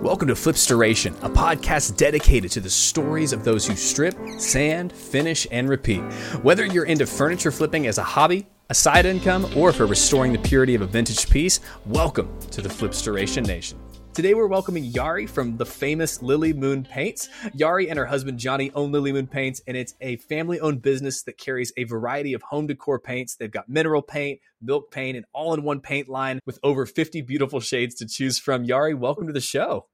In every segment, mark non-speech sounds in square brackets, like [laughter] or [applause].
Welcome to Flipstoration, a podcast dedicated to the stories of those who strip, sand, finish, and repeat. Whether you're into furniture flipping as a hobby, a side income, or for restoring the purity of a vintage piece, welcome to the Flipstoration Nation. Today we're welcoming Yari from the famous Lilly Moon Paints. Yari and her husband Johnny own Lilly Moon Paints, and it's a family-owned business that carries a variety of home decor paints. They've got mineral paint, milk paint, and all-in-one paint line with over 50 beautiful shades to choose from. Yari, welcome to the show.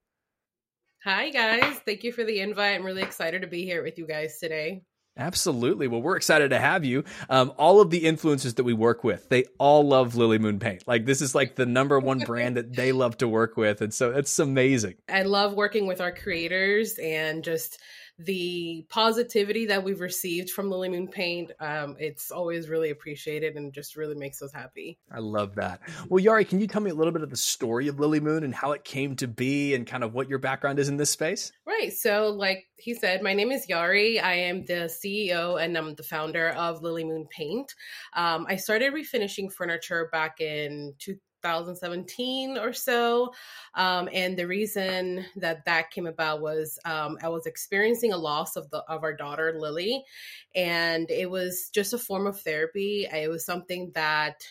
Hi guys, thank you for the invite. I'm really excited to be here with you guys today. Absolutely. Well, we're excited to have you. Um, all of the influencers that we work with, they all love Lilly Moon Paint. Like this is like the number one brand that they love to work with, and so it's amazing. I love working with our creators and just the positivity that we've received from Lilly Moon Paint. Um, it's always really appreciated and just really makes us happy. I love that. Well, Yari, can you tell me a little bit of the story of Lilly Moon and how it came to be and kind of what your background is in this space? Right. So, like he said, my name is Yari. I am the CEO and I'm the founder of Lilly Moon Paint. Um, I started refinishing furniture back in 2017 or so. Um, and the reason that that came about was um, I was experiencing a loss of the of our daughter Lily, and it was just a form of therapy. It was something that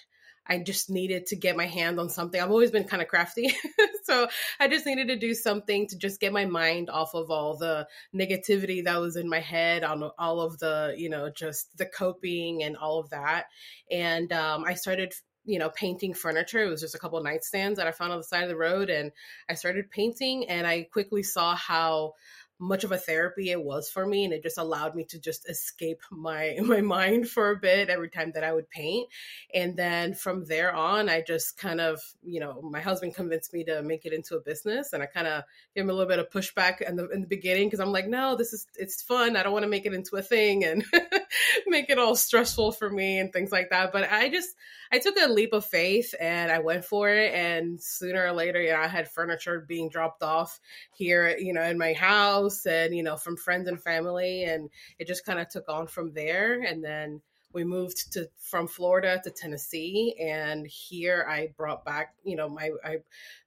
I just needed to get my hand on something. I've always been kind of crafty. [laughs] so I just needed to do something to just get my mind off of all the negativity that was in my head, on all of the, you know, just the coping and all of that. And um, I started you know, painting furniture. It was just a couple nightstands that I found on the side of the road, and I started painting. And I quickly saw how much of a therapy it was for me and it just allowed me to just escape my [laughs] my mind for a bit every time that I would paint and then from there on I just kind of you know my husband convinced me to make it into a business and I kind of gave him a little bit of pushback in the in the beginning because I'm like no this is it's fun I don't want to make it into a thing and [laughs] make it all stressful for me and things like that but I just I took a leap of faith and I went for it and sooner or later you know I had furniture being dropped off here you know in my house and you know from friends and family and it just kind of took on from there and then we moved to from Florida to Tennessee and here I brought back you know my I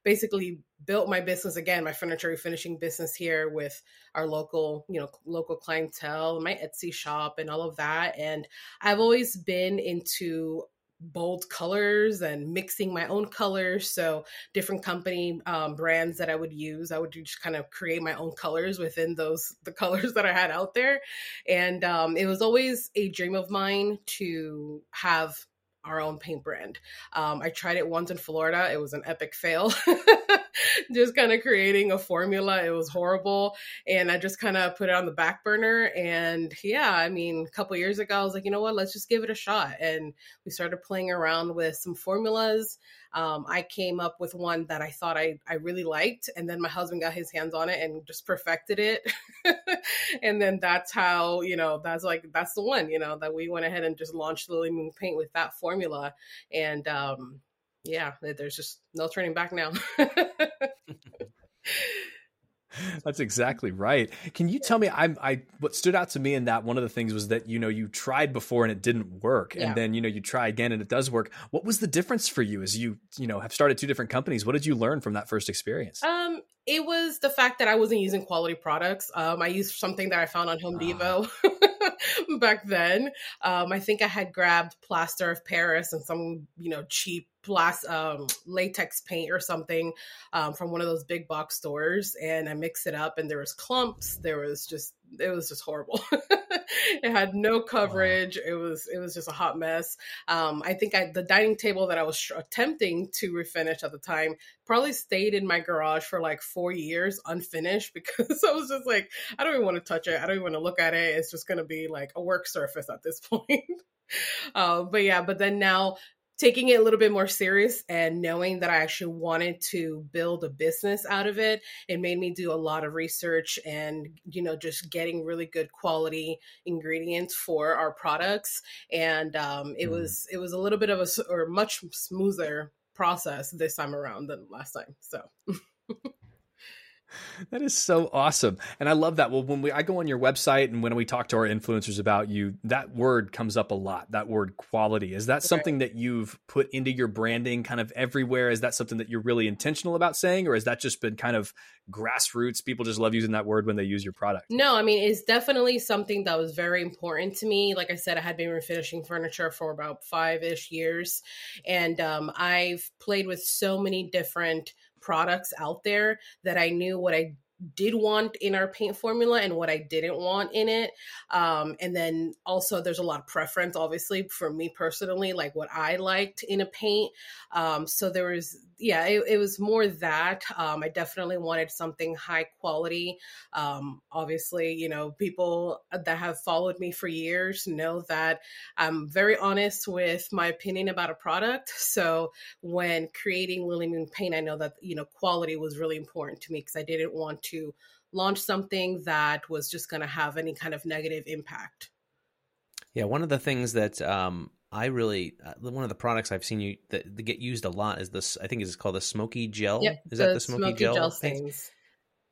basically built my business again my furniture finishing business here with our local you know local clientele my Etsy shop and all of that and I've always been into bold colors and mixing my own colors. So different company um, brands that I would use, I would just kind of create my own colors within those [laughs] the colors that I had out there. And um, it was always a dream of mine to have our own paint brand. Um, I tried it once in Florida. It was an epic fail. [laughs] just kind of creating a formula. It was horrible. And I just kind of put it on the back burner. And yeah, I mean, a couple years ago, I was like, you know what, let's just give it a shot. And we started playing around with some formulas. Um, I came up with one that I thought I, I really liked. And then my husband got his hands on it and just perfected it. [laughs] and then that's how, you know, that's like, that's the one, you know, that we went ahead and just launched Lilly Moon Paint with that formula. And, um, yeah, there's just no turning back now. [laughs] [laughs] That's exactly right. Can you tell me? I'm. I what stood out to me in that one of the things was that you know you tried before and it didn't work, yeah. and then you know you try again and it does work. What was the difference for you as you you know have started two different companies? What did you learn from that first experience? Um, it was the fact that I wasn't using quality products. Um, I used something that I found on Home ah. Depot [laughs] [laughs] back then. Um, I think I had grabbed plaster of Paris and some you know cheap um, latex paint or something um, from one of those big box stores and I mixed it up and there was clumps there was just it was just horrible [laughs] [laughs] it had no coverage. Wow. it was it was just a hot mess. Um, I think I, the dining table that I was attempting to refinish at the time probably stayed in my garage for like four years unfinished [laughs] because I was just like I don't even want to touch it. I don't even want to look at it. It's just going to be like a work surface at this [laughs] point. Uh, but yeah, but then now taking it a little bit more serious and knowing that I actually wanted to build a business out of it, it made me do a lot of research and, you know, just getting really good quality ingredients for our products. And um, it mm. was, it was a little bit of a, or much smoother process this time around than last time. So. [laughs] [laughs] That is so awesome. And I love that. Well, when we I go on your website and when we talk to our influencers about you, that word comes up a lot. That word quality. Is that something that you've put into your branding kind of everywhere? Is that something that you're really intentional about saying or has that just been kind of grassroots? People just love using that word when they use your product. No, I mean, it's definitely something that was very important to me. Like I said, I had been refinishing furniture for about 5ish years and um, I've played with so many different products out there that I knew what I did want in our paint formula and what I didn't want in it. Um, and then also, there's a lot of preference, obviously, for me personally, like what I liked in a paint. Um, so there was, yeah, it, it was more that. Um, I definitely wanted something high quality. Um, obviously, you know, people that have followed me for years know that I'm very honest with my opinion about a product. So when creating Lilly Moon paint, I know that, you know, quality was really important to me because I didn't want to launch something that was just going to have any kind of negative impact. Yeah, one of the things that um, I really uh, one of the products I've seen you that, that, get used a lot is this. I think it's called the smoky gel. Yep, is the that the smoky, smoky gel, gel stains?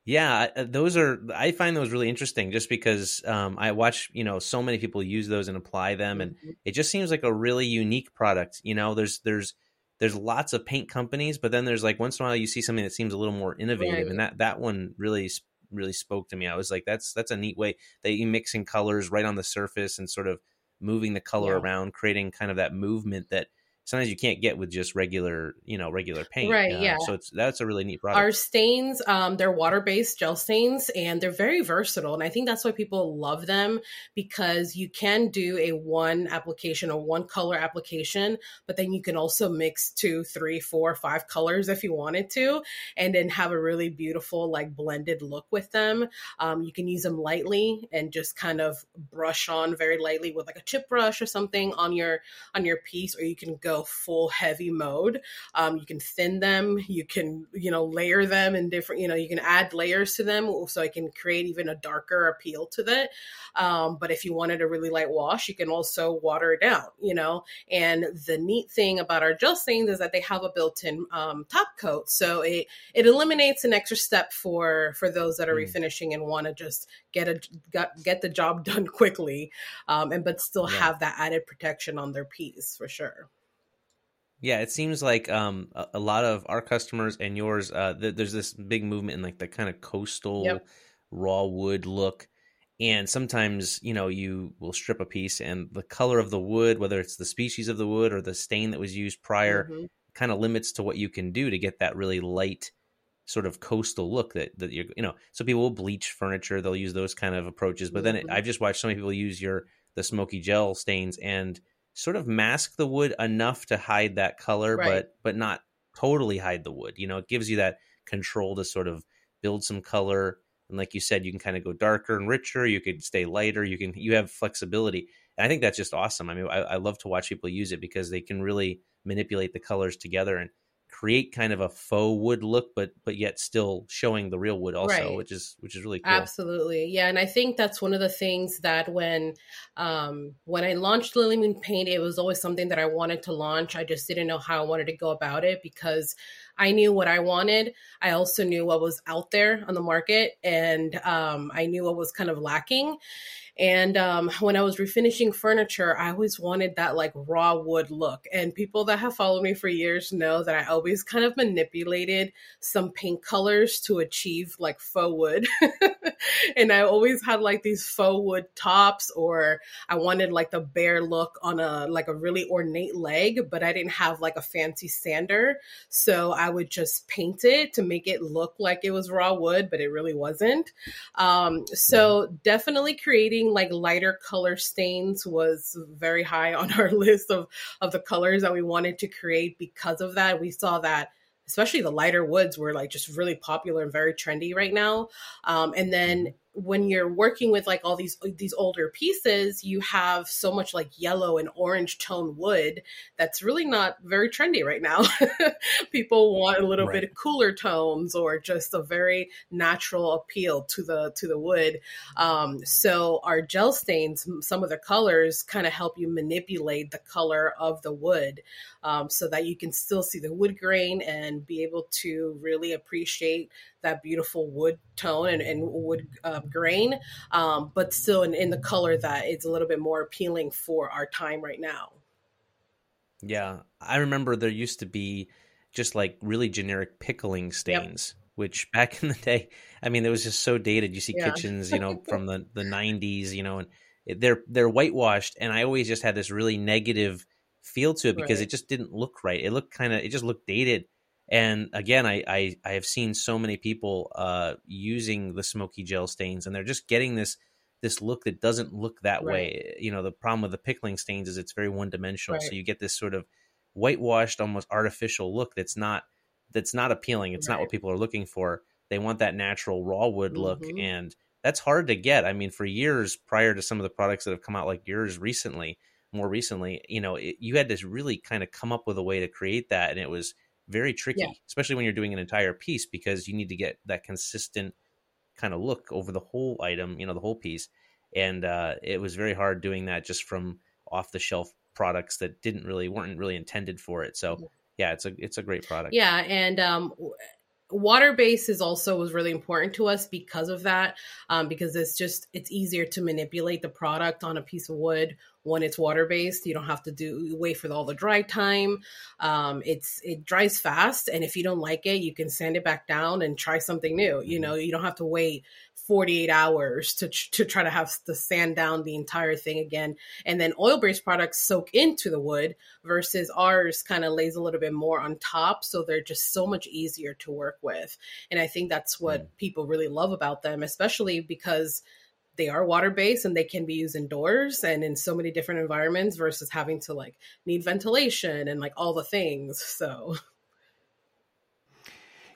Yeah, uh, those are. I find those really interesting, just because um, I watch you know so many people use those and apply them, and Mhm. it just seems like a really unique product. You know, there's there's there's lots of paint companies, but then there's like once in a while you see something that seems a little more innovative, Right. and that that one really really spoke to me. I was like, that's that's a neat way that you mixing colors right on the surface and sort of moving the color Yeah. around, creating kind of that movement that sometimes you can't get with just regular you know regular paint. Right, Uh, yeah. So it's that's a really neat product. Our stains, um, they're water based gel stains and they're very versatile. And I think that's why people love them because you can do a one application or one color application, but then you can also mix two, three, four, five colors if you wanted to, and then have a really beautiful, like blended look with them. Um, you can use them lightly and just kind of brush on very lightly with like a chip brush or something on your on your piece, or you can go full heavy mode. Um, you can thin them, you can, you know, layer them in different, you know, you can add layers to them so it can create even a darker appeal to that. Um, but if you wanted a really light wash, you can also water it down, you know. And the neat thing about our gel stains is that they have a built-in um, top coat, so it it eliminates an extra step for for those that are Mm. refinishing and want to just get a get, get the job [laughs] done quickly, um, and but still Yeah. have that added protection on their piece for sure. Yeah, it seems like um, a, a lot of our customers and yours. Uh, th- there's this big movement in like the kind of coastal Yep. raw wood look, and sometimes you know you will strip a piece and the color of the wood, whether it's the species of the wood or the stain that was used prior, Mhm. kind of limits to what you can do to get that really light sort of coastal look that that you're you know. So people will bleach furniture; they'll use those kind of approaches. But then it, Mhm. I've just watched so many people use your the smoky gel stains and sort of mask the wood enough to hide that color, Right. but but not totally hide the wood. You know, it gives you that control to sort of build some color. And like you said, you can kind of go darker and richer. You could stay lighter. You can you have flexibility. And I think that's just awesome. I mean, I, I love to watch people use it because they can really manipulate the colors together and create kind of a faux wood look, but but yet still showing the real wood also, Right. which is which is really cool. Absolutely. Yeah. And I think that's one of the things that when um when I launched Lilly Moon Paint, it was always something that I wanted to launch. I just didn't know how I wanted to go about it because I knew what I wanted. I also knew what was out there on the market and um I knew what was kind of lacking. And um, when I was refinishing furniture, I always wanted that like raw wood look. And people that have followed me for years know that I always kind of manipulated some paint colors to achieve like faux wood. [laughs] and I always had like these faux wood tops, or I wanted like the bare look on a like a really ornate leg, but I didn't have like a fancy sander. So I would just paint it to make it look like it was raw wood, but it really wasn't. Um, so definitely creating like lighter color stains was very high on our [laughs] list of of the colors that we wanted to create because of that. We saw that especially the lighter woods were like just really popular and very trendy right now. Um, and then when you're working with like all these these older pieces you have so much like yellow and orange tone wood that's really not very trendy right now [laughs] people want a little right. bit of cooler tones or just a very natural appeal to the to the wood um, so our gel stains some of the colors kind of help you manipulate the color of the wood um, so that you can still see the wood grain and be able to really appreciate that beautiful wood tone and, and wood uh, grain, um, but still in, in the color that it's a little bit more appealing for our time right now. Yeah, I remember there used to be just like really generic pickling stains. Yep which back in the day, I mean, it was just so dated. You see yeah. kitchens, you know, from the the [laughs] '90s, you know, and they're they're whitewashed, and I always just had this really negative feel to it because right. it just didn't look right. It looked kind of, it just looked dated. And again, I, I, I have seen so many people uh, using the smoky gel stains, and they're just getting this this look that doesn't look that right. way. You know, the problem with the pickling stains is it's very one dimensional, right. so you get this sort of whitewashed, almost artificial look that's not that's not appealing. It's right. not what people are looking for. They want that natural raw wood mm-hmm. look, and that's hard to get. I mean, for years prior to some of the products that have come out, like yours recently, more recently, you know, it, you had to really kind of come up with a way to create that, and it was very tricky, yeah. especially when you're doing an entire piece because you need to get that consistent kind of look over the whole item, you know, the whole piece. And uh, it was very hard doing that just from off the shelf products that didn't really weren't really intended for it. So yeah, it's a it's a great product. Yeah, and um, water base is also was really important to us because of that um, because it's just it's easier to manipulate the product on a piece of wood when it's water based you don't have to do wait for all the dry time um, it's it dries fast and if you don't like it you can sand it back down and try something new you mm-hmm. know you don't have to wait 48 hours to, to try to have to sand down the entire thing again. And then oil based products soak into the wood versus ours kind of lays a little bit more on top. So they're just so much easier to work with. And I think that's what mm. people really love about them, especially because they are water based and they can be used indoors and in so many different environments versus having to like need ventilation and like all the things. So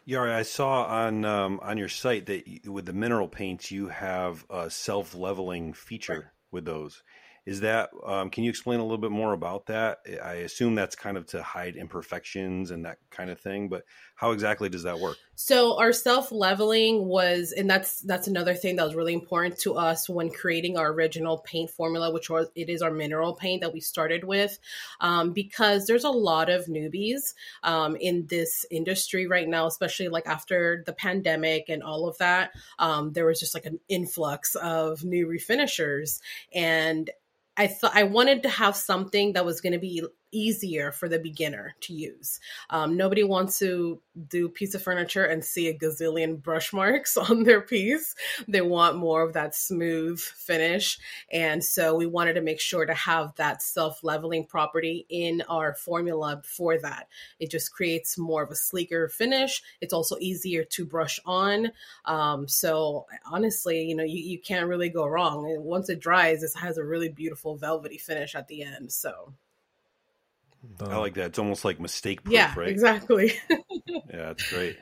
yeah, I saw on um, on your site that with the mineral paints you have a self leveling feature right. with those. Is that um, can you explain a little bit more about that? I assume that's kind of to hide imperfections and that kind of thing, but how exactly does that work? So our self leveling was, and that's that's another thing that was really important to us when creating our original paint formula, which was it is our mineral paint that we started with, um, because there's a lot of newbies um, in this industry right now, especially like after the pandemic and all of that. Um, there was just like an influx of new refinishers, and I thought I wanted to have something that was going to be easier for the beginner to use. Um, nobody wants to do piece of furniture and see a gazillion brush [laughs] marks on their piece. They want more of that smooth finish. And so we wanted to make sure to have that self leveling property in our formula for that. It just creates more of a sleeker finish. It's also easier to brush on. Um, so honestly, you know, you, you can't really go wrong. And once it dries, it has a really beautiful velvety finish at the end. So I um, like that. It's almost like mistake proof, yeah, right? Exactly. [laughs] yeah, it's great.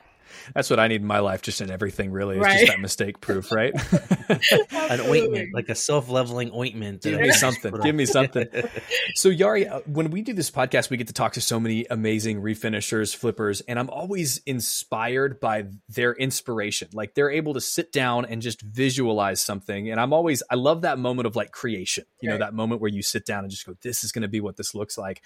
That's what I need in my life, just in everything. Really, it's right. just that mistake proof, right? [laughs] An ointment, like a self-leveling ointment. Give me something. Give me something. So, Yari, uh, when we do this podcast, we get to talk to so many amazing refinishers, flippers, and I'm always inspired by their inspiration. Like they're able to sit down and just visualize something, and I'm always I love that moment of like creation. You right. know, that moment where you sit down and just go, "This is going to be what this looks like."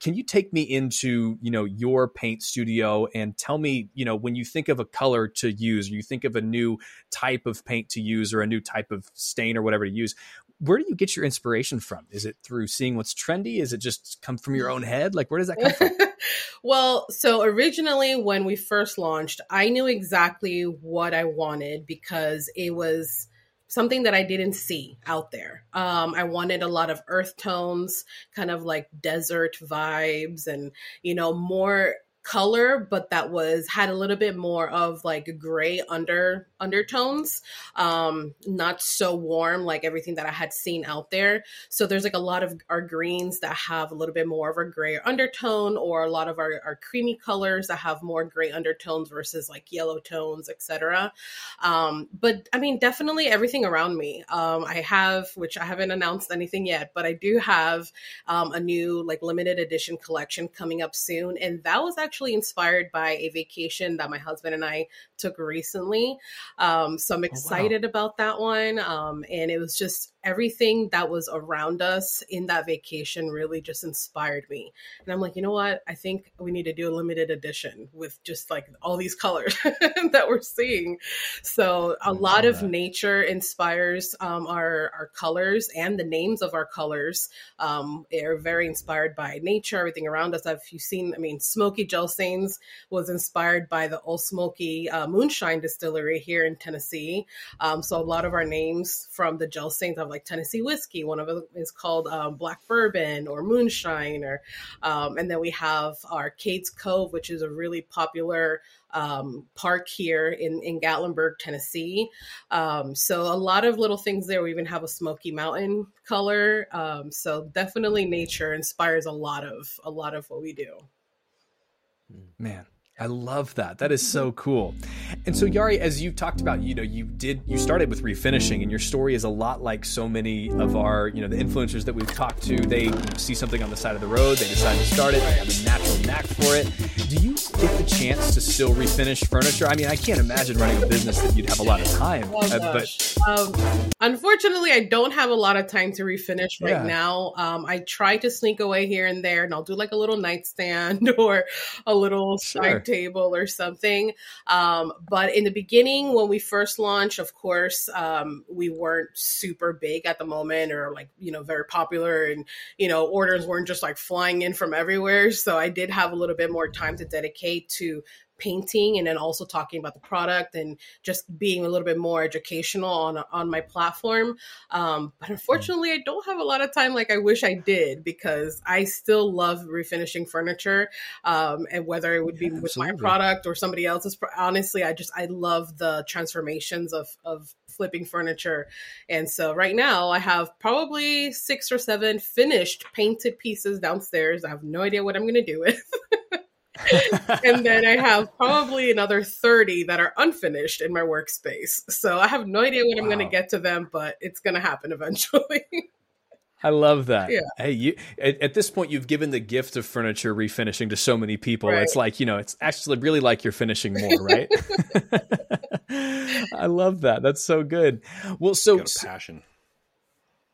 Can you take me into you know your paint studio and tell me, you know, when you think of a color to use, or you think of a new type of paint to use, or a new type of stain or whatever to use, where do you get your inspiration from? Is it through seeing what's trendy? Is it just come from your own head? Like, where does that come from? [laughs] well, so originally when we first launched, I knew exactly what I wanted because it was something that I didn't see out there. Um, I wanted a lot of earth tones, kind of like desert vibes, and you know, more color, but that was had a little bit more of like gray under undertones. Um, not so warm like everything that I had seen out there. So there's like a lot of our greens that have a little bit more of a gray undertone, or a lot of our, our creamy colors that have more gray undertones versus like yellow tones, etc. Um, but I mean, definitely everything around me. Um, I have, which I haven't announced anything yet, but I do have um, a new like limited edition collection coming up soon, and that was actually actually inspired by a vacation that my husband and I took recently. Um, so I'm excited oh, wow. about that one. Um, and it was just everything that was around us in that vacation really just inspired me. And I'm like, you know what? I think we need to do a limited edition with just like all these colors [laughs] that we're seeing. So a lot of that. nature inspires um, our our colors and the names of our colors um, are very inspired by nature, everything around us. If you've seen, I mean, Smoky Gel Stains was inspired by the Old Smoky uh, Moonshine Distillery here in Tennessee. Um, so a lot of our names from the gel stains have like Tennessee whiskey. One of them is called um, Black Bourbon or Moonshine, or um, and then we have our Cades Cove, which is a really popular um, park here in, in Gatlinburg, Tennessee. Um, so a lot of little things there. We even have a Smoky Mountain color. Um, so definitely nature inspires a lot of a lot of what we do. Man, I love that. That is so cool. And so Yari, as you've talked about, you know, you did you started with refinishing and your story is a lot like so many of our, you know, the influencers that we've talked to. They see something on the side of the road, they decide to start it, knack for it. Do you get the chance to still refinish furniture? I mean, I can't imagine running a business that you'd have a lot of time. Oh, uh, but um, unfortunately, I don't have a lot of time to refinish right yeah. now. Um, I try to sneak away here and there and I'll do like a little nightstand [laughs] or a little sure. side table or something. Um, but in the beginning, when we first launched, of course, um, we weren't super big at the moment or like, you know, very popular and, you know, orders weren't just like flying in from everywhere. So I did have a little bit more time to dedicate to painting and then also talking about the product and just being a little bit more educational on on my platform. Um, but unfortunately, I don't have a lot of time like I wish I did because I still love refinishing furniture. Um, and whether it would be yeah, with my product or somebody else's, honestly, I just I love the transformations of of flipping furniture. And so right now I have probably six or seven finished painted pieces downstairs. I have no idea what I'm going to do with. [laughs] and then I have probably another 30 that are unfinished in my workspace. So I have no idea when wow. I'm going to get to them, but it's going to happen eventually. [laughs] I love that. Yeah. Hey, you at, at, this point you've given the gift of furniture refinishing to so many people. Right. It's like, you know, it's actually really like you're finishing more, right? [laughs] [laughs] I love that. That's so good. Well, so passion.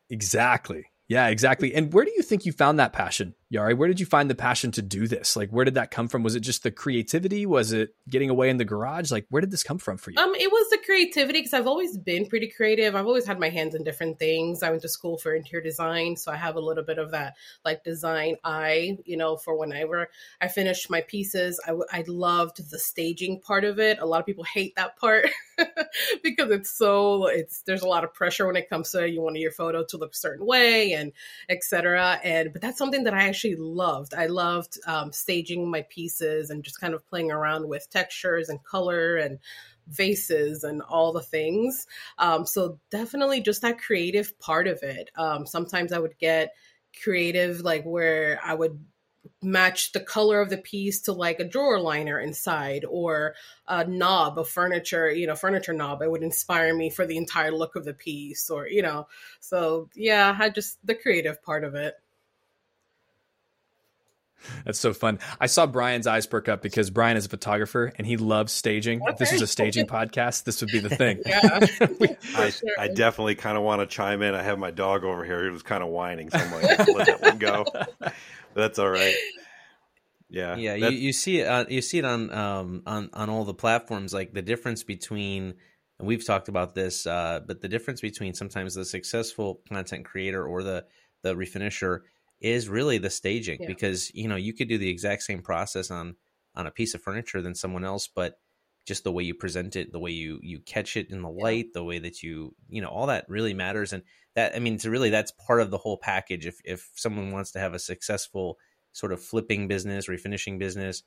Exactly. Yeah, exactly. And where do you think you found that passion? Yari, where did you find the passion to do this? Like, where did that come from? Was it just the creativity? Was it getting away in the garage? Like, where did this come from for you? Um, it was the creativity because I've always been pretty creative. I've always had my hands in different things. I went to school for interior design, so I have a little bit of that like design eye. You know, for whenever I finished my pieces, I, I loved the staging part of it. A lot of people hate that part [laughs] because it's so it's there's a lot of pressure when it comes to you want your photo to look a certain way and etc. And but that's something that I actually actually loved. I loved um, staging my pieces and just kind of playing around with textures and color and vases and all the things. Um, so definitely just that creative part of it. Um, sometimes I would get creative, like where I would match the color of the piece to like a drawer liner inside or a knob of furniture, you know, furniture knob. It would inspire me for the entire look of the piece or, you know, so yeah, I just the creative part of it. [laughs] That's so fun. I saw Brian's eyes perk up because Brian is a photographer and he loves staging. Okay. If this is a staging podcast, this would be the thing. [laughs] Yeah. [laughs] I, sure. I, definitely kind of want to chime in. I have my dog over here. He was kind of whining, so I'm like, let that one go. But that's all right. Yeah, yeah. You, you, see it. Uh, you see it on um, on on all the platforms. Like the difference between, and we've talked about this, uh, but the difference between sometimes the successful content creator or the the refinisher is really the staging yeah. because you know you could do the exact same process on on a piece of furniture than someone else but just the way you present it the way you you catch it in the light yeah. the way that you you know all that really matters and that i mean to really that's part of the whole package if if someone wants to have a successful sort of flipping business refinishing business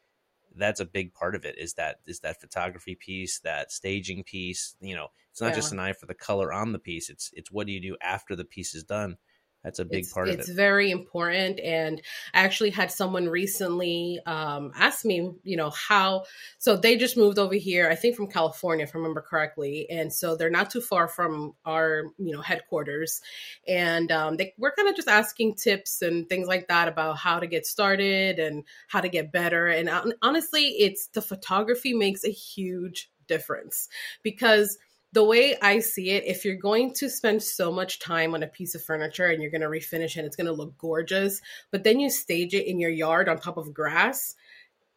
that's a big part of it is that is that photography piece that staging piece you know it's not yeah. just an eye for the color on the piece it's it's what do you do after the piece is done that's a big it's, part of it. It's very important. And I actually had someone recently um, ask me, you know, how. So they just moved over here, I think from California, if I remember correctly. And so they're not too far from our, you know, headquarters. And um, they we're kind of just asking tips and things like that about how to get started and how to get better. And honestly, it's the photography makes a huge difference because the way I see it, if you're going to spend so much time on a piece of furniture and you're going to refinish it, it's going to look gorgeous, but then you stage it in your yard on top of grass,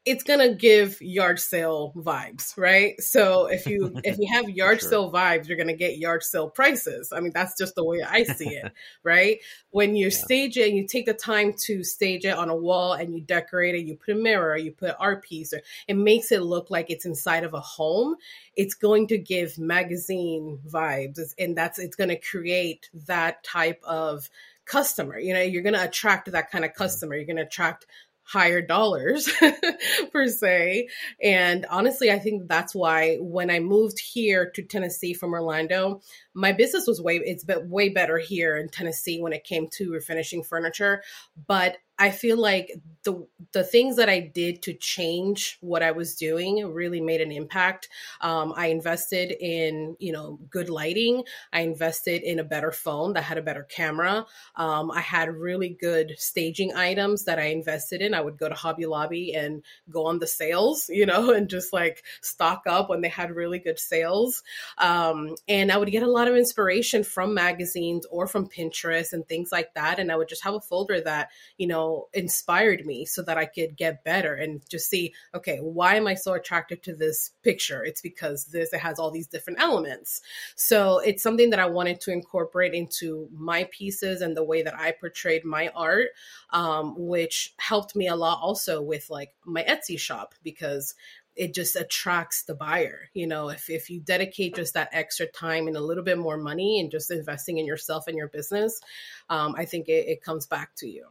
it's gonna give yard sale vibes, right? So if you [laughs] if you have yard sure. sale vibes, you're gonna get yard sale prices. I mean, that's just the way I see it, [laughs] right? When you yeah. stage it and you take the time to stage it on a wall and you decorate it, you put a mirror, you put art piece, or it makes it look like it's inside of a home. It's going to give magazine vibes, and that's it's going to create that type of customer. You know, you're going to attract that kind of customer. You're going to attract higher dollars [laughs] per se. And honestly, I think that's why when I moved here to Tennessee from Orlando, my business was way it's way better here in Tennessee when it came to refinishing furniture. But I feel like the the things that I did to change what I was doing really made an impact. Um, I invested in you know good lighting. I invested in a better phone that had a better camera. Um, I had really good staging items that I invested in. I would go to Hobby Lobby and go on the sales, you know, [laughs] and just like stock up when they had really good sales. Um, and I would get a lot of inspiration from magazines or from Pinterest and things like that. And I would just have a folder that you know inspired me so that I could get better and just see, okay, why am I so attracted to this picture? It's because this it has all these different elements. So it's something that I wanted to incorporate into my pieces and the way that I portrayed my art, um, which helped me a lot also with like my Etsy shop because it just attracts the buyer. You know, if, if you dedicate just that extra time and a little bit more money and just investing in yourself and your business, um, I think it, it comes back to you.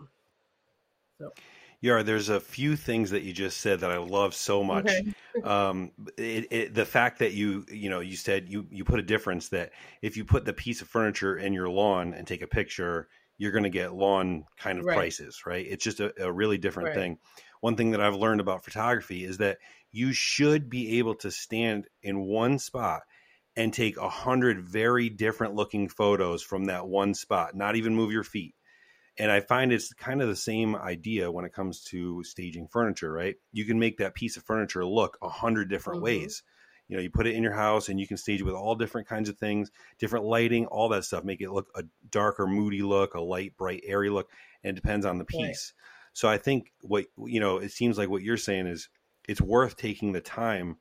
So. Yeah, there's a few things that you just said that I love so much. Okay. [laughs] um, it, it, the fact that you, you know, you said you you put a difference that if you put the piece of furniture in your lawn and take a picture, you're going to get lawn kind of right. prices, right? It's just a, a really different right. thing. One thing that I've learned about photography is that you should be able to stand in one spot and take a hundred very different looking photos from that one spot. Not even move your feet and I find it's kind of the same idea when it comes to staging furniture, right? You can make that piece of furniture look a hundred different mm-hmm. ways. You know, you put it in your house and you can stage it with all different kinds of things, different lighting, all that stuff. Make it look a darker, moody look, a light, bright, airy look, and it depends on the piece. Right. So I think what you know, it seems like what you're saying is it's worth taking the time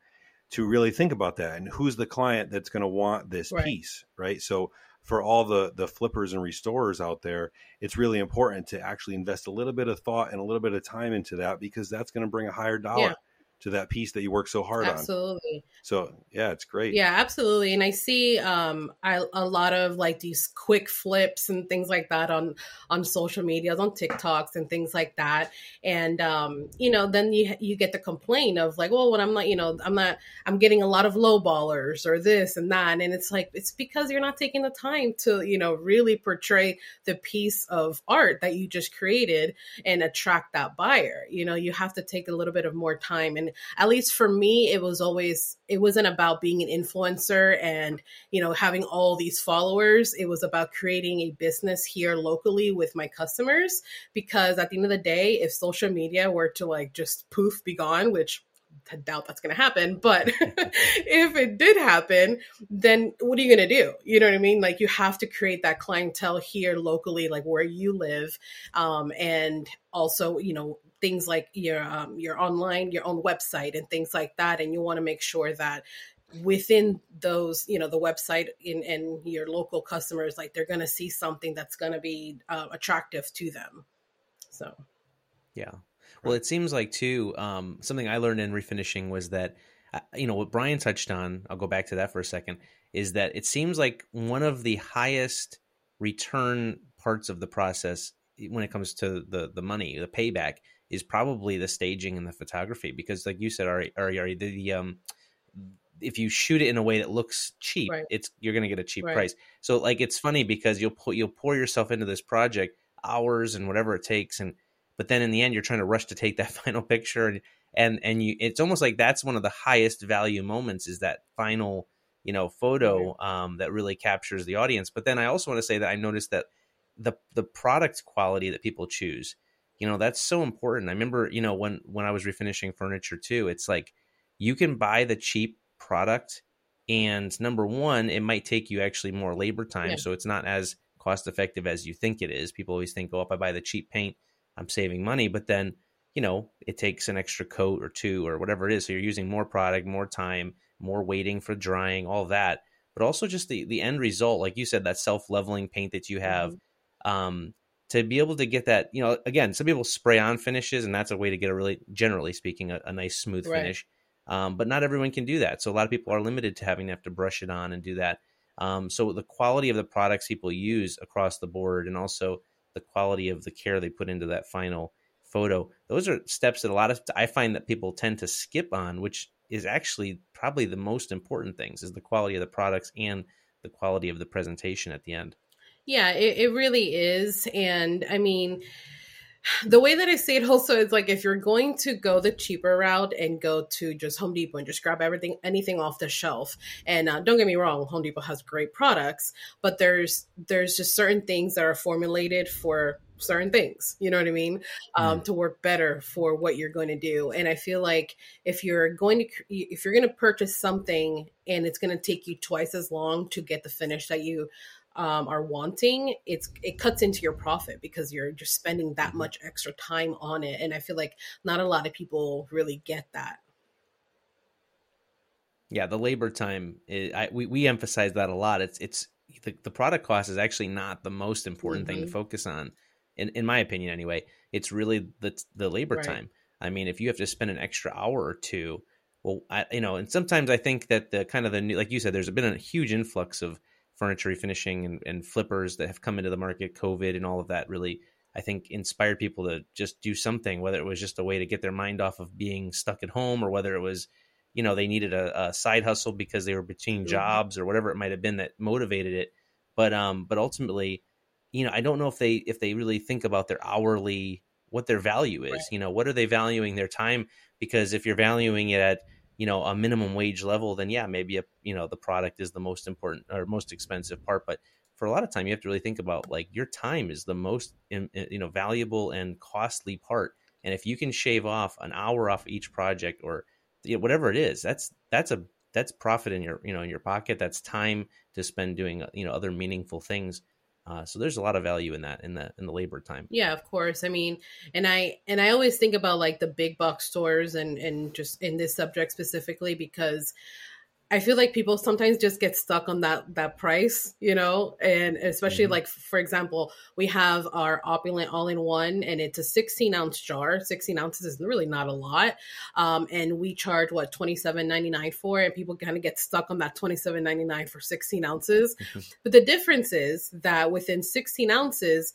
to really think about that and who's the client that's going to want this right. piece, right? So for all the the flippers and restorers out there, it's really important to actually invest a little bit of thought and a little bit of time into that because that's going to bring a higher dollar. Yeah to that piece that you work so hard absolutely. on. Absolutely. So yeah, it's great. Yeah, absolutely. And I see um I, a lot of like these quick flips and things like that on on social medias, on TikToks and things like that. And um, you know, then you you get the complaint of like, well, when I'm not, you know, I'm not I'm getting a lot of low ballers or this and that. And it's like it's because you're not taking the time to, you know, really portray the piece of art that you just created and attract that buyer. You know, you have to take a little bit of more time and at least for me it was always it wasn't about being an influencer and you know having all these followers it was about creating a business here locally with my customers because at the end of the day if social media were to like just poof be gone which I doubt that's going to happen. But [laughs] if it did happen, then what are you going to do? You know what I mean? Like you have to create that clientele here locally, like where you live, um, and also you know things like your um, your online your own website and things like that and you want to make sure that within those you know the website in and your local customers like they're going to see something that's going to be uh, attractive to them so. Yeah. Well it seems like too um, something i learned in refinishing was that uh, you know what brian touched on i'll go back to that for a second is that it seems like one of the highest return parts of the process when it comes to the the money the payback is probably the staging and the photography because like you said Ari, Ari, Ari the, the um if you shoot it in a way that looks cheap Right. it's you're going to get a cheap Right. price so like it's funny because you'll put you'll pour yourself into this project hours and whatever it takes and but then in the end you're trying to rush to take that [laughs] final picture and and and you it's almost like that's one of the highest value moments is that final you know photo um that really captures the audience but then i also want to say that i noticed that the the product quality that people choose you know that's so important. I remember you know when when i was refinishing furniture too it's like you can buy the cheap product and number one it might take you actually more labor time Yeah. so it's not as cost effective as you think it is. People always think oh if i buy the cheap paint i'm saving money but then you know it takes an extra coat or two or whatever it is so you're using more product more time more waiting for drying all that. But also just the the end result like you said that self leveling paint that you have um to be able to get that you know again some people spray on finishes and that's a way to get a really generally speaking a, a nice smooth Right. finish. Um, but not everyone can do that. So a lot of people are limited to having to have to brush it on and do that. Um, so the quality of the products people use across the board and also the quality of the care they put into that final photo those are steps that a lot of i find that people tend to skip on which is actually probably the most important things is the quality of the products and the quality of the presentation at the end Yeah, it, it really is. And I mean, the way that I see it also is like if you're going to go the cheaper route and go to just Home Depot and just grab everything, anything off the shelf. And uh, don't get me wrong, Home Depot has great products, but there's there's just certain things that are formulated for certain things. You know what I mean? Um, To work better for what you're going to do. And I feel like if you're going to if you're going to purchase something and it's going to take you twice as long to get the finish that you um, are wanting, it's it cuts into your profit because you're just spending that Mhm. much extra time on it. And I feel like not a lot of people really get that. Yeah, the labor time. Is, I, we we emphasize that a lot. It's it's the, the product cost is actually not the most important thing to Mhm. focus on, in in my opinion. Anyway, it's really the the labor Right. time. I mean, if you have to spend an extra hour or two, well, I, you know, and sometimes I think that the kind of the new, like you said, there's been a huge influx of furniture refinishing and, and flippers that have come into the market. COVID and all of that really, I think, inspired people to just do something. Whether it was just a way to get their mind off of being stuck at home, or whether it was you know they needed a, a side hustle because they were between Mhm. jobs or whatever it might have been that motivated it but um but ultimately you know i don't know if they if they really think about their hourly what their value is Right. you know what are they valuing their time because if you're valuing it at you know a minimum wage level then yeah maybe a, you know the product is the most important or most expensive part. But for a lot of time you have to really think about like your time is the most you know valuable and costly part. And if you can shave off an hour off each project or you know, whatever it is that's that's a that's profit in your you know in your pocket. That's time to spend doing uh, you know other meaningful things uh, so there's a lot of value in that in the in the labor time Yeah, of course. I mean, and I and I always think about like the big box stores and and just in this subject specifically because I feel like people sometimes just get stuck on that that price, you know, and especially Mhm. like for example, we have our opulent all in one, and it's a 16 ounce jar. 16 ounces is really not a lot, um, and we charge what 27.99 for, and people kind of get stuck on that 27.99 for 16 ounces. [laughs] But the difference is that within 16 ounces,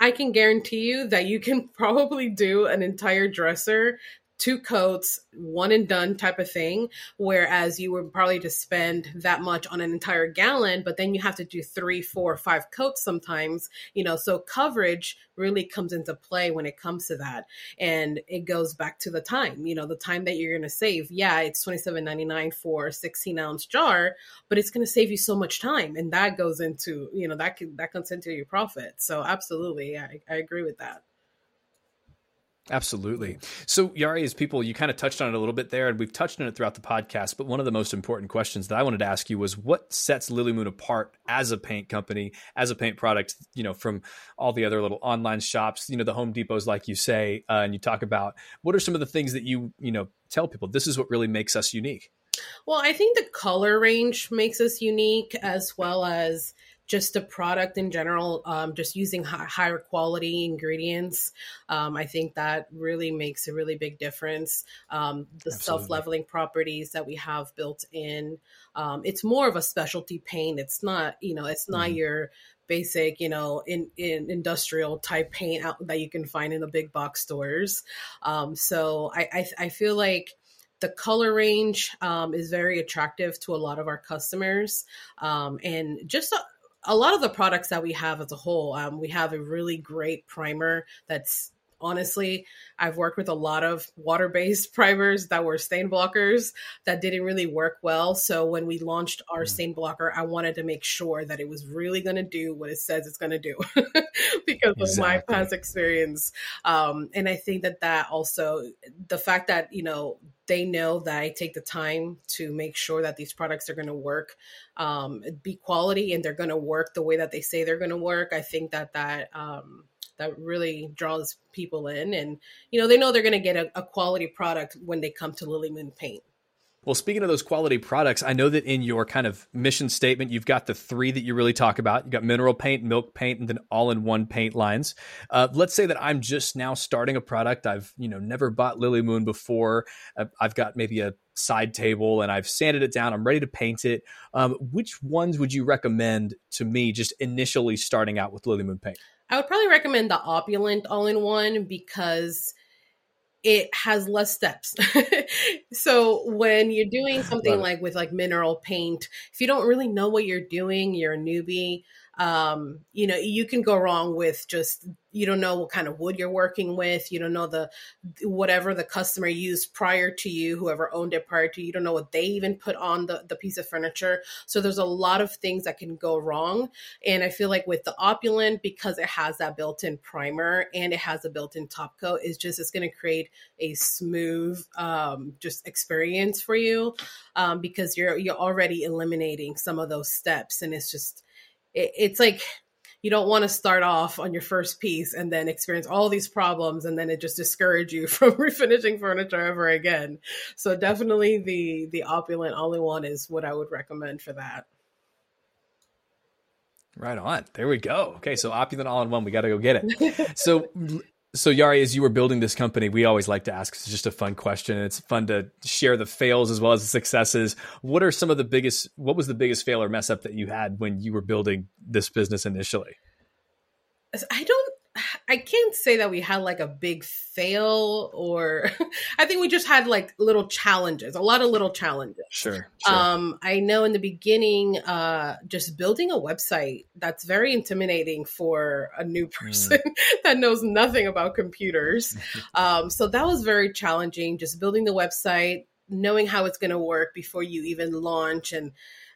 I can guarantee you that you can [laughs] probably do an entire dresser, two coats, one and done type of thing. Whereas you would probably just spend that much on an entire gallon, but then you have to do three, four, five coats sometimes, you know. So coverage really comes into play when it comes to that. And it goes back to the time, you know, the time that you're to save. Yeah, it's twenty seven ninety nine for a 16 ounce jar, but it's to save you so much time. And that goes into, you know, that, can, that comes into your profit. So absolutely. I, I agree with that. Absolutely. So, Yari, as people, you kind of touched on it a little bit there, and we've touched on it throughout the podcast. But one of the most important questions that I wanted to ask you was what sets Lilly Moon apart as a paint company, as a paint product, you know, from all the other little online shops, you know, the Home Depots, like you say, uh, and you talk about what are some of the things that you, you know, tell people this is what really makes us unique? Well, I think the color range makes us unique as well as just the product in general, um, just using high, higher quality ingredients. Um, I think that really makes a really big difference. Um, the self leveling properties that we have built in, um, it's more of a specialty paint. It's not, you know, it's not mm-hmm. your basic, you know, in, in industrial type paint out that you can find in the big box stores. Um, so I, I, I feel like the color range um, is very attractive to a lot of our customers um, and just a, lot of the products that we have as a whole um, we have a really great primer that's honestly i've worked with a lot of water-based [laughs] primers that were stain blockers that didn't really work well so when we launched our mm. stain blocker i wanted to make sure that it was really going to do what it says it's going to do [laughs] because exactly. of my past experience um, and i think that that also the fact that you know they know that I take the time to make sure that these products are going to work, um, be quality, and they're going to work the way that they say they're going to work. I think that that um, that really draws people in and you know they know they're going to get a, a, quality product when they come to lilly moon paint well speaking of those quality products i know that in your kind of mission statement you've got the three that you really talk about you got mineral paint milk paint and then all in one paint lines uh, let's say that i'm just now starting a product i've you know never bought lilly moon before i've got maybe a side table and I've sanded it down. I'm ready to paint it. Um, which ones would you recommend to me just initially starting out with Lilly Moon paint? I would probably recommend the opulent all in one because it has less steps. [laughs] so when you're doing [sighs] something like with like mineral paint, if you don't really know what you're doing, you're a newbie, um, you know, you can go wrong with just you don't know what kind of wood you're working with. You don't know the whatever the customer used prior to you whoever owned it prior to you. You don't know what they even put on the, the piece of furniture. So there's a lot of things that can go wrong. And i feel like with the opulent because it has that built-in primer and it has a built-in top coat is just it's going to create a smooth um, just experience for you um, because you're you're already eliminating some of those steps and it's just it, it's like you don't want to start off on your first piece and then experience all these problems and then it just discourage you [laughs] from refinishing furniture ever again. So definitely the the opulent all in one is what I would recommend for that. Right on. There we go. Okay, so opulent all in one. We got to go get it. so [laughs] so Yari, as you were building this company, we always like to ask. It's just a fun question. It's fun to share the fails as well as the successes. What are some of the biggest? What was the biggest fail or mess up that you had when you were building this business initially? I don't I can't say that we had like a big fail or [laughs] I think we just had like little challenges, a lot of little challenges. Sure, sure. Um, I know in the beginning, uh, just building a website that's very intimidating for a new [laughs] person mm. that knows nothing about computers. [laughs] um, so that was very challenging, just building the website, knowing how it's going to work before you even launch and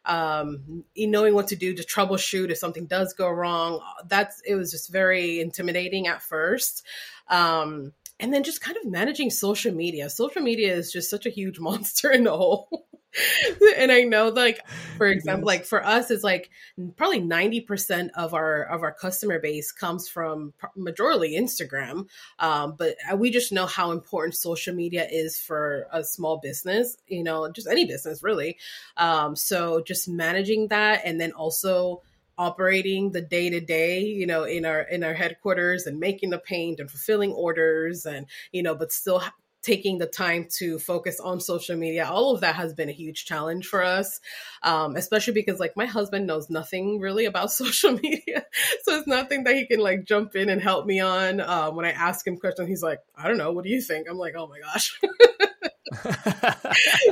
um, knowing what to do to troubleshoot if something does go wrong. That's it was just very intimidating at first. Um, and then just kind of managing social media. Social media is just such a huge [laughs] monster in the whole [laughs] and I know like for example like for us it's like probably 90% of our of our customer base comes from majorly Instagram. Um, but uh, we just know how important social media is for a small business you know just any business really. Um, so just managing that and then also operating the day to day, you know, in our in our headquarters and making the paint and fulfilling orders and you know, but still taking the time to focus on social media. All of that has been a huge challenge for us um, especially because like my husband knows nothing really about [laughs] social media so it's nothing that he can like jump in and help me on. Um, when i ask him questions he's like i don't know. What do you think? I'm like oh my gosh. [laughs]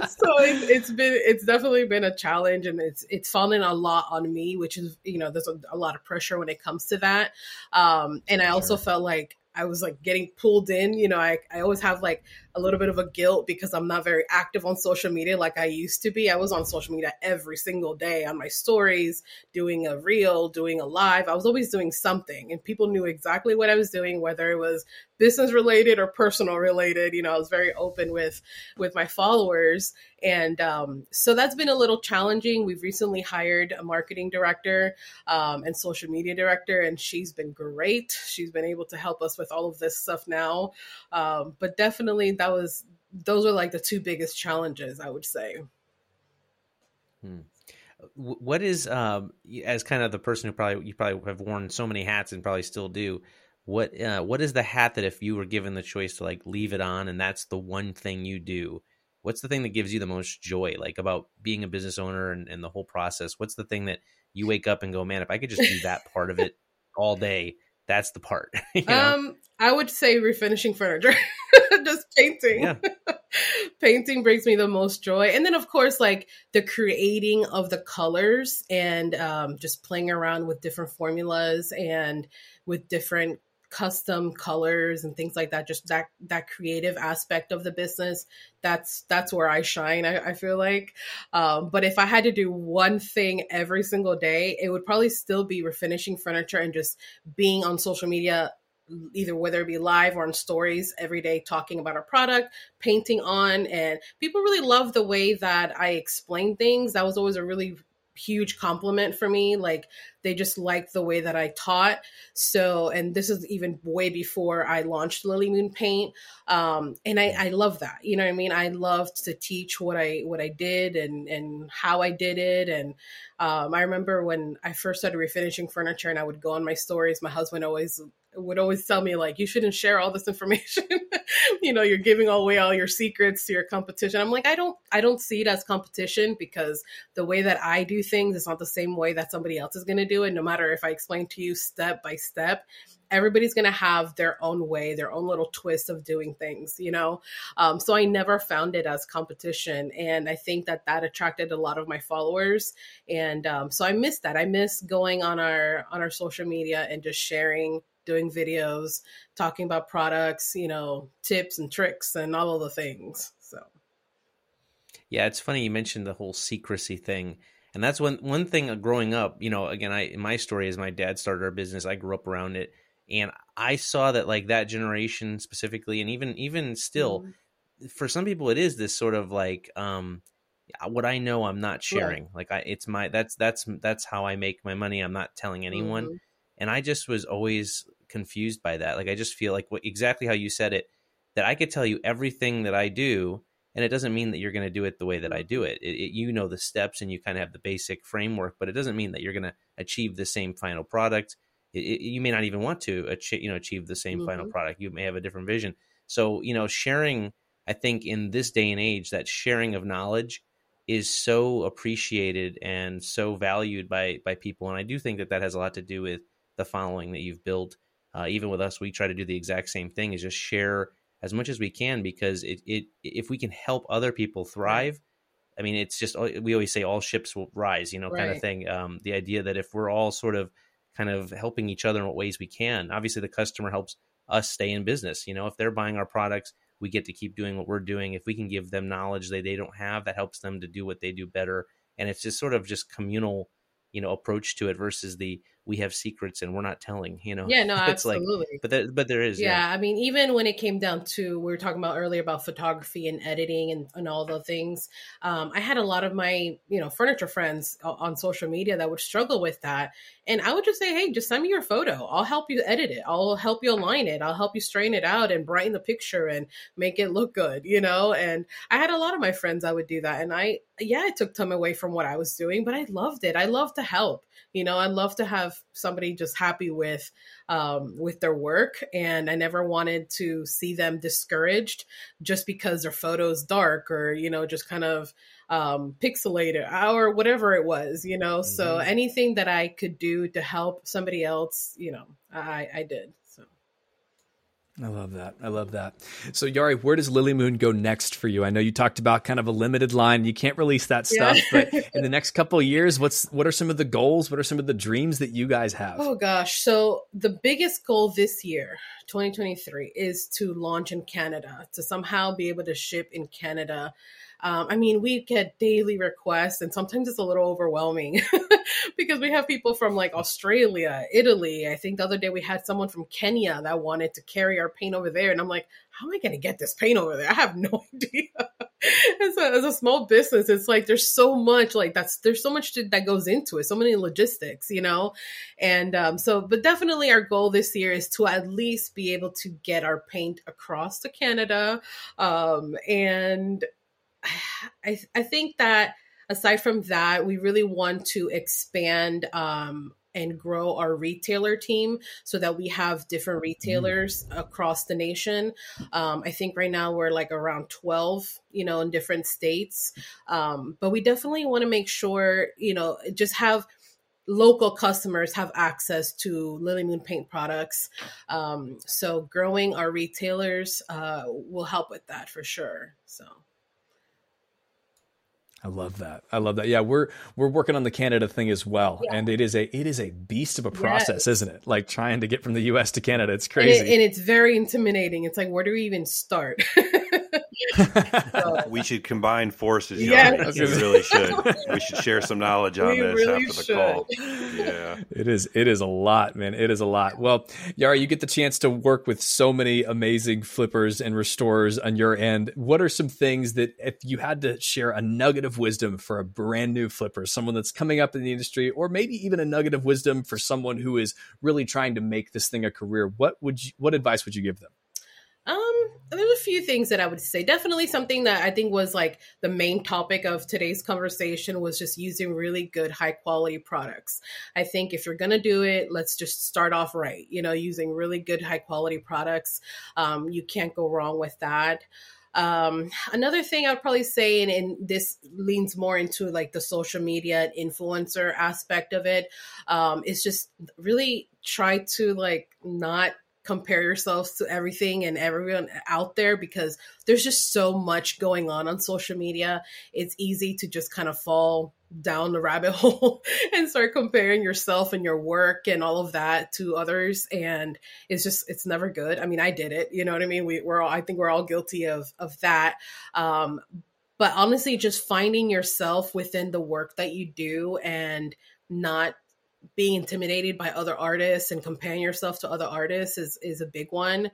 So it, it's been it's definitely been a challenge and it's it's fallen a lot on me which is you know there's a, a lot of pressure when it comes to that. Um, and i also felt like I was like getting pulled in. You know, I, I always have like a little bit of a guilt because I'm not very active on social media like I used to be. I was on social media every single day on my stories, doing a reel, doing a live. I was always doing something, and people knew exactly what I was doing, whether it was business related or personal related. You know, I was very open with with my followers, and um, so that's been a little challenging. We've recently hired a marketing director um, and social media director, and she's been great. She's been able to help us with all of this stuff now, um, but definitely that that was those are like the two biggest challenges I would say. Hmm. what is um as kind of the person who probably you probably have worn so many hats and probably still do what uh, what is the hat that if you were given the choice to like leave it on and that's the one thing you do what's the thing that gives you the most joy like about being a business owner and, and the whole process what's the thing that you wake up and go man if i could just do that part of it all day that's the part [laughs] you know? um i would say refinishing furniture [laughs] just painting yeah. [laughs] painting brings me the most joy and then of course like the creating of the colors and um, just playing around with different formulas and with different custom colors and things like that just that that creative aspect of the business that's that's where i shine i, I feel like. Um, but if i had to do one thing every single day it would probably still be refinishing furniture and just being on social media either whether it be live or on stories every day talking about our product painting on and people really love the way that i explain things. That was always a really huge compliment for me. Like they just liked the way that I taught. So, and this is even way before I launched Lilly Moon Paint. Um, and I, I love that. You know what I mean? I loved to teach what I what I did and and how I did it. And um, I remember when I first started refinishing furniture, and I would go on my stories. My husband always would always tell me like you shouldn't share all this information. [laughs] You know you're giving away all your secrets to your competition. I'm like i don't i don't see it as competition because the way that i do things is not the same way that somebody else is going to do it. No matter if i explain to you step by step everybody's going to have their own way their own little twist of doing things you know? Um, so i never found it as competition and i think that that attracted a lot of my followers and um, so i miss that. I miss going on our on our social media and just sharing doing videos, talking about products, you know, tips and tricks and all of the things. So Yeah, it's funny you mentioned the whole secrecy thing. And that's one one thing growing up, you know, again, I my story is my dad started our business. I grew up around it and I saw that like that generation specifically and even even still mm-hmm. for some people it is this sort of like um what I know I'm not sharing. Right. Like I it's my that's that's that's how I make my money. I'm not telling anyone. Mm-hmm. And I just was always confused by that. Like I just feel like what, exactly how you said it that I could tell you everything that I do and it doesn't mean that you're going to do it the way that I do it. It, it. You know the steps and you kind of have the basic framework, but it doesn't mean that you're going to achieve the same final product. It, you may not even want to achieve, you know, achieve the same mm-hmm. final product. You may have a different vision. So, you know, sharing, I think in this day and age, that sharing of knowledge is so appreciated and so valued by by people. And I do think that that has a lot to do with the following that you've built uh, even with us, we try to do the exact same thing: is just share as much as we can because it, it if we can help other people thrive. I mean, it's just we always say all ships will rise, you know, right. kind of thing. Um, the idea that if we're all sort of kind of helping each other in what ways we can, obviously the customer helps us stay in business. You know, if they're buying our products, we get to keep doing what we're doing. If we can give them knowledge that they don't have, that helps them to do what they do better. And it's just sort of just communal, you know, approach to it versus the we have secrets and we're not telling you know? Yeah no [laughs] it's absolutely. like, but there, but there is yeah, yeah, i mean even when it came down to we were talking about earlier about photography and editing and, and all the things um, i had a lot of my you know furniture friends on social media that would struggle with that and i would just say hey just send me your photo. I'll help you edit it. I'll help you align it. I'll help you straighten it out and brighten the picture and make it look good you know? And i had a lot of my friends i would do that and i yeah it took time away from what i was doing but i loved it. I love to help you know? I love to have somebody just happy with um, with their work. And i never wanted to see them discouraged just because their photo's dark or you know just kind of um, pixelated or whatever it was you know? Mm-hmm. so anything that i could do to help somebody else you know i i did I love that. I love that. So, Yari, where does Lilly Moon go next for you? I know you talked about kind of a limited line. You can't release that stuff, yeah. but [laughs] in the next couple of years, what's what are some of the goals? What are some of the dreams that you guys have? Oh gosh, so the biggest goal this year, 2023, is to launch in Canada, to somehow be able to ship in Canada. Um, I mean, we get daily requests, and sometimes it's a little overwhelming [laughs] because we have people from like Australia, Italy. I think the other day we had someone from Kenya that wanted to carry our paint over there, and I'm like, how am I going to get this paint over there? I have [laughs] no idea. as, a, small business, it's like there's so much like that's there's so much that goes into it, so many logistics, you know. And um, so, but definitely our goal this year is to at least be able to get our paint across to Canada, um, and I I think that aside from that, we really want to expand um, and grow our retailer team so that we have different mm. retailers mm. across the nation. Um, I think right now we're like around 12, you know, in different states. Um, but we definitely want to make sure, you know, just have local customers have access to Lilly Moon paint products. Um, so growing our retailers uh, will help with that for sure. So. I love that. I love that. Yeah, we're we're working on the Canada thing as well, yeah. and it is a it is a beast of a process, isn't it? Like trying to get from the U.S. to Canada, it's crazy, and, it, and it's very intimidating. It's like, where do we even start? [laughs] [laughs] we should combine forces. Yeah, we really should. We should share some knowledge on we this really after the should. call. Yeah, it is. It is a lot, man. It is a lot. Well, Yara, you get the chance to work with so many amazing flippers and restorers on your end. What are some things that, if you had to share a nugget of wisdom for a brand new flipper, someone that's coming up in the industry, or maybe even a nugget of wisdom for someone who is really trying to make this thing a career, what would you? What advice would you give them? Um, there's a few things that I would say. Definitely something that I think was like the main topic of today's conversation was just using really good, high quality products. I think if you're gonna do it, let's just start off right. You know, using really good, high quality products. Um, you can't go wrong with that. Um, another thing I'd probably say, and, and, this leans more into like the social media influencer aspect of it, um, is just really try to like not compare yourselves to everything and everyone out there because there's just so much going on on social media. It's easy to just kind of fall down the rabbit [laughs] hole and start comparing yourself and your work and all of that to others and it's just it's never good. I mean i did it you know what i mean? We, we're all i think we're all guilty of of that. Um but honestly just finding yourself within the work that you do and not being intimidated by other artists and comparing yourself to other artists is is a big one.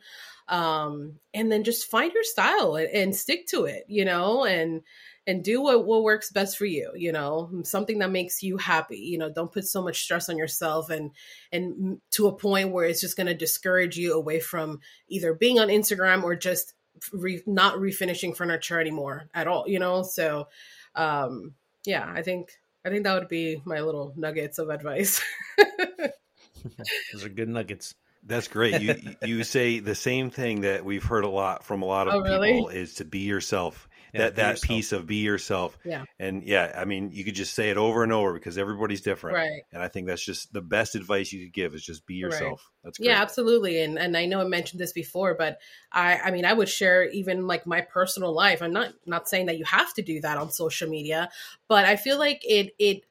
Um and then just find your style and, and, stick to it you know and and do what what works best for you you know something that makes you happy you know don't put so much stress on yourself and and to a point where it's just going to discourage you away from either being on instagram or just re, not refinishing furniture anymore at all you know? So um yeah i think I think that would be my little nuggets of advice. [laughs] Those are good nuggets. That's great. You you say the same thing that we've heard a lot from a lot of oh, really? people is to be yourself yeah, that that piece of be yourself. Yeah. And yeah, I mean, you could just say it over and over because everybody's different. Right. And I think that's just the best advice you could give is just be yourself. Right. That's great. Yeah, absolutely. And and I know I mentioned this before, but I I mean, I would share even like my personal life. I'm not not saying that you have to do that on social media, but I feel like it it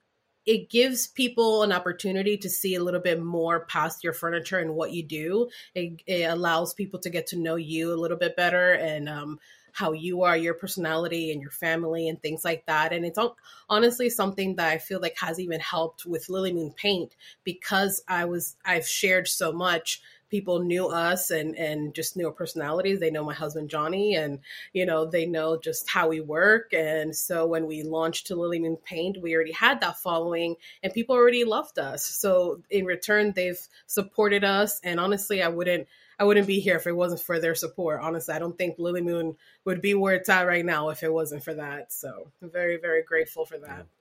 it gives people an opportunity to see a little bit more past your furniture and what you do. It, it allows people to get to know you a little bit better and um, how you are, your personality, and your family, and things like that. And it's honestly something that I feel like has even helped with Lilly Moon Paint because I was I've shared so much. People knew us and and just knew our personalities. They know my husband johnny and you know they know just how we work. And so when we launched to lilly moon paint we already had that following and people already loved us. So in return they've supported us. And honestly i wouldn't I wouldn't be here if it wasn't for their support. Honestly, I don't think Lilly Moon would be where it's at right now if it wasn't for that. So I'm very, very grateful for that. Yeah.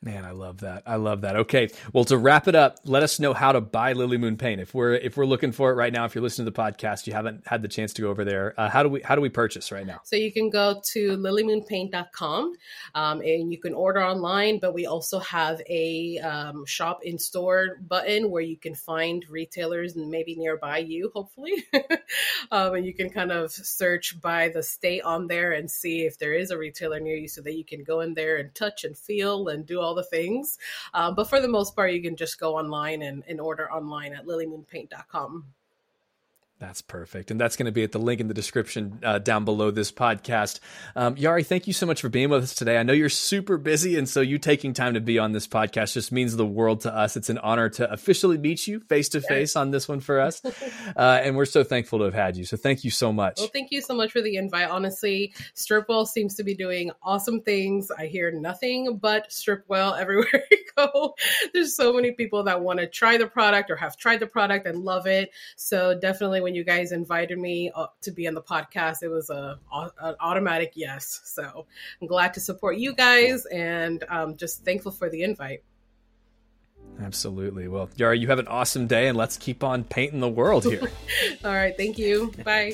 Man, I love that. I love that. Okay. Well, to wrap it up, let us know how to buy Lilly Moon Paint. If we're if we're looking for it right now, if you're listening to the podcast, you haven't had the chance to go over there. Uh, how do we how do we purchase right now? So you can go to lillymoonpaint.com um, and you can order online, but we also have a um, shop in store button where you can find retailers and maybe nearby you, hopefully. [laughs] um, and you can kind of search by the state on there and see if there is a retailer near you so that you can go in there and touch and feel and do all all the things. Uh, but for the most part, you can just go online and, and order online at lillymoonpaint.com. That's perfect. And that's going to be at the link in the description uh, down below this podcast. Um, Yari, thank you so much for being with us today. I know you're super busy, and so you taking time to be on this podcast just means the world to us. It's an honor to officially meet you face to face on this one for us. [laughs] Uh, and we're so thankful to have had you. So thank you so much. Well, thank you so much for the invite. Honestly, Stripwell seems to be doing awesome things. I hear nothing but Stripwell everywhere [laughs] you go. There's so many people that want to try the product or have tried the product and love it. So definitely when you guys invited me uh, to be on the podcast, it was a, a, an automatic yes. So I'm glad to support you guys and um, just thankful for the invite. Absolutely. Well, Yara, you have an awesome day and let's keep on painting the world here. [laughs] All right. Thank you. Bye.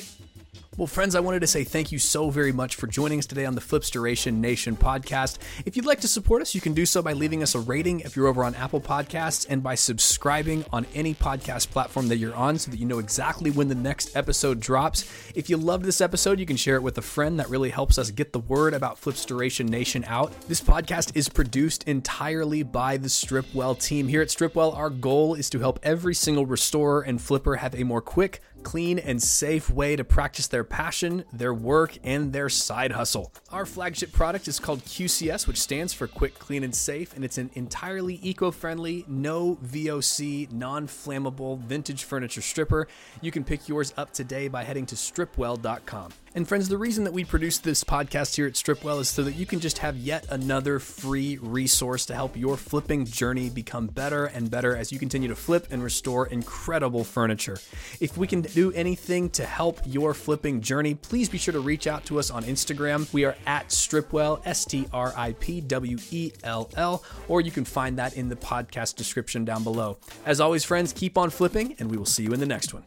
Well, friends, I wanted to say thank you so very much for joining us today on the Flipstoration Nation podcast. If you'd like to support us, you can do so by leaving us a rating if you're over on Apple Podcasts and by subscribing on any podcast platform that you're on so that you know exactly when the next episode drops. If you loved this episode, you can share it with a friend. That really helps us get the word about Flipstoration Nation out. This podcast is produced entirely by the Stripwell team. Here at Stripwell, our goal is to help every single restorer and flipper have a more quick, clean, and safe way to practice their passion, their work, and their side hustle. Our flagship product is called QCS, which stands for Quick, Clean, and Safe, and it's an entirely eco friendly, no VOC, non flammable vintage furniture stripper. You can pick yours up today by heading to stripwell.com. And friends, the reason that we produce this podcast here at Stripwell is so that you can just have yet another free resource to help your flipping journey become better and better as you continue to flip and restore incredible furniture. If we can do anything to help your flipping journey, please be sure to reach out to us on Instagram. We are at Stripwell, S T R I P W E L L, or you can find that in the podcast description down below. As always, friends, keep on flipping, and we will see you in the next one.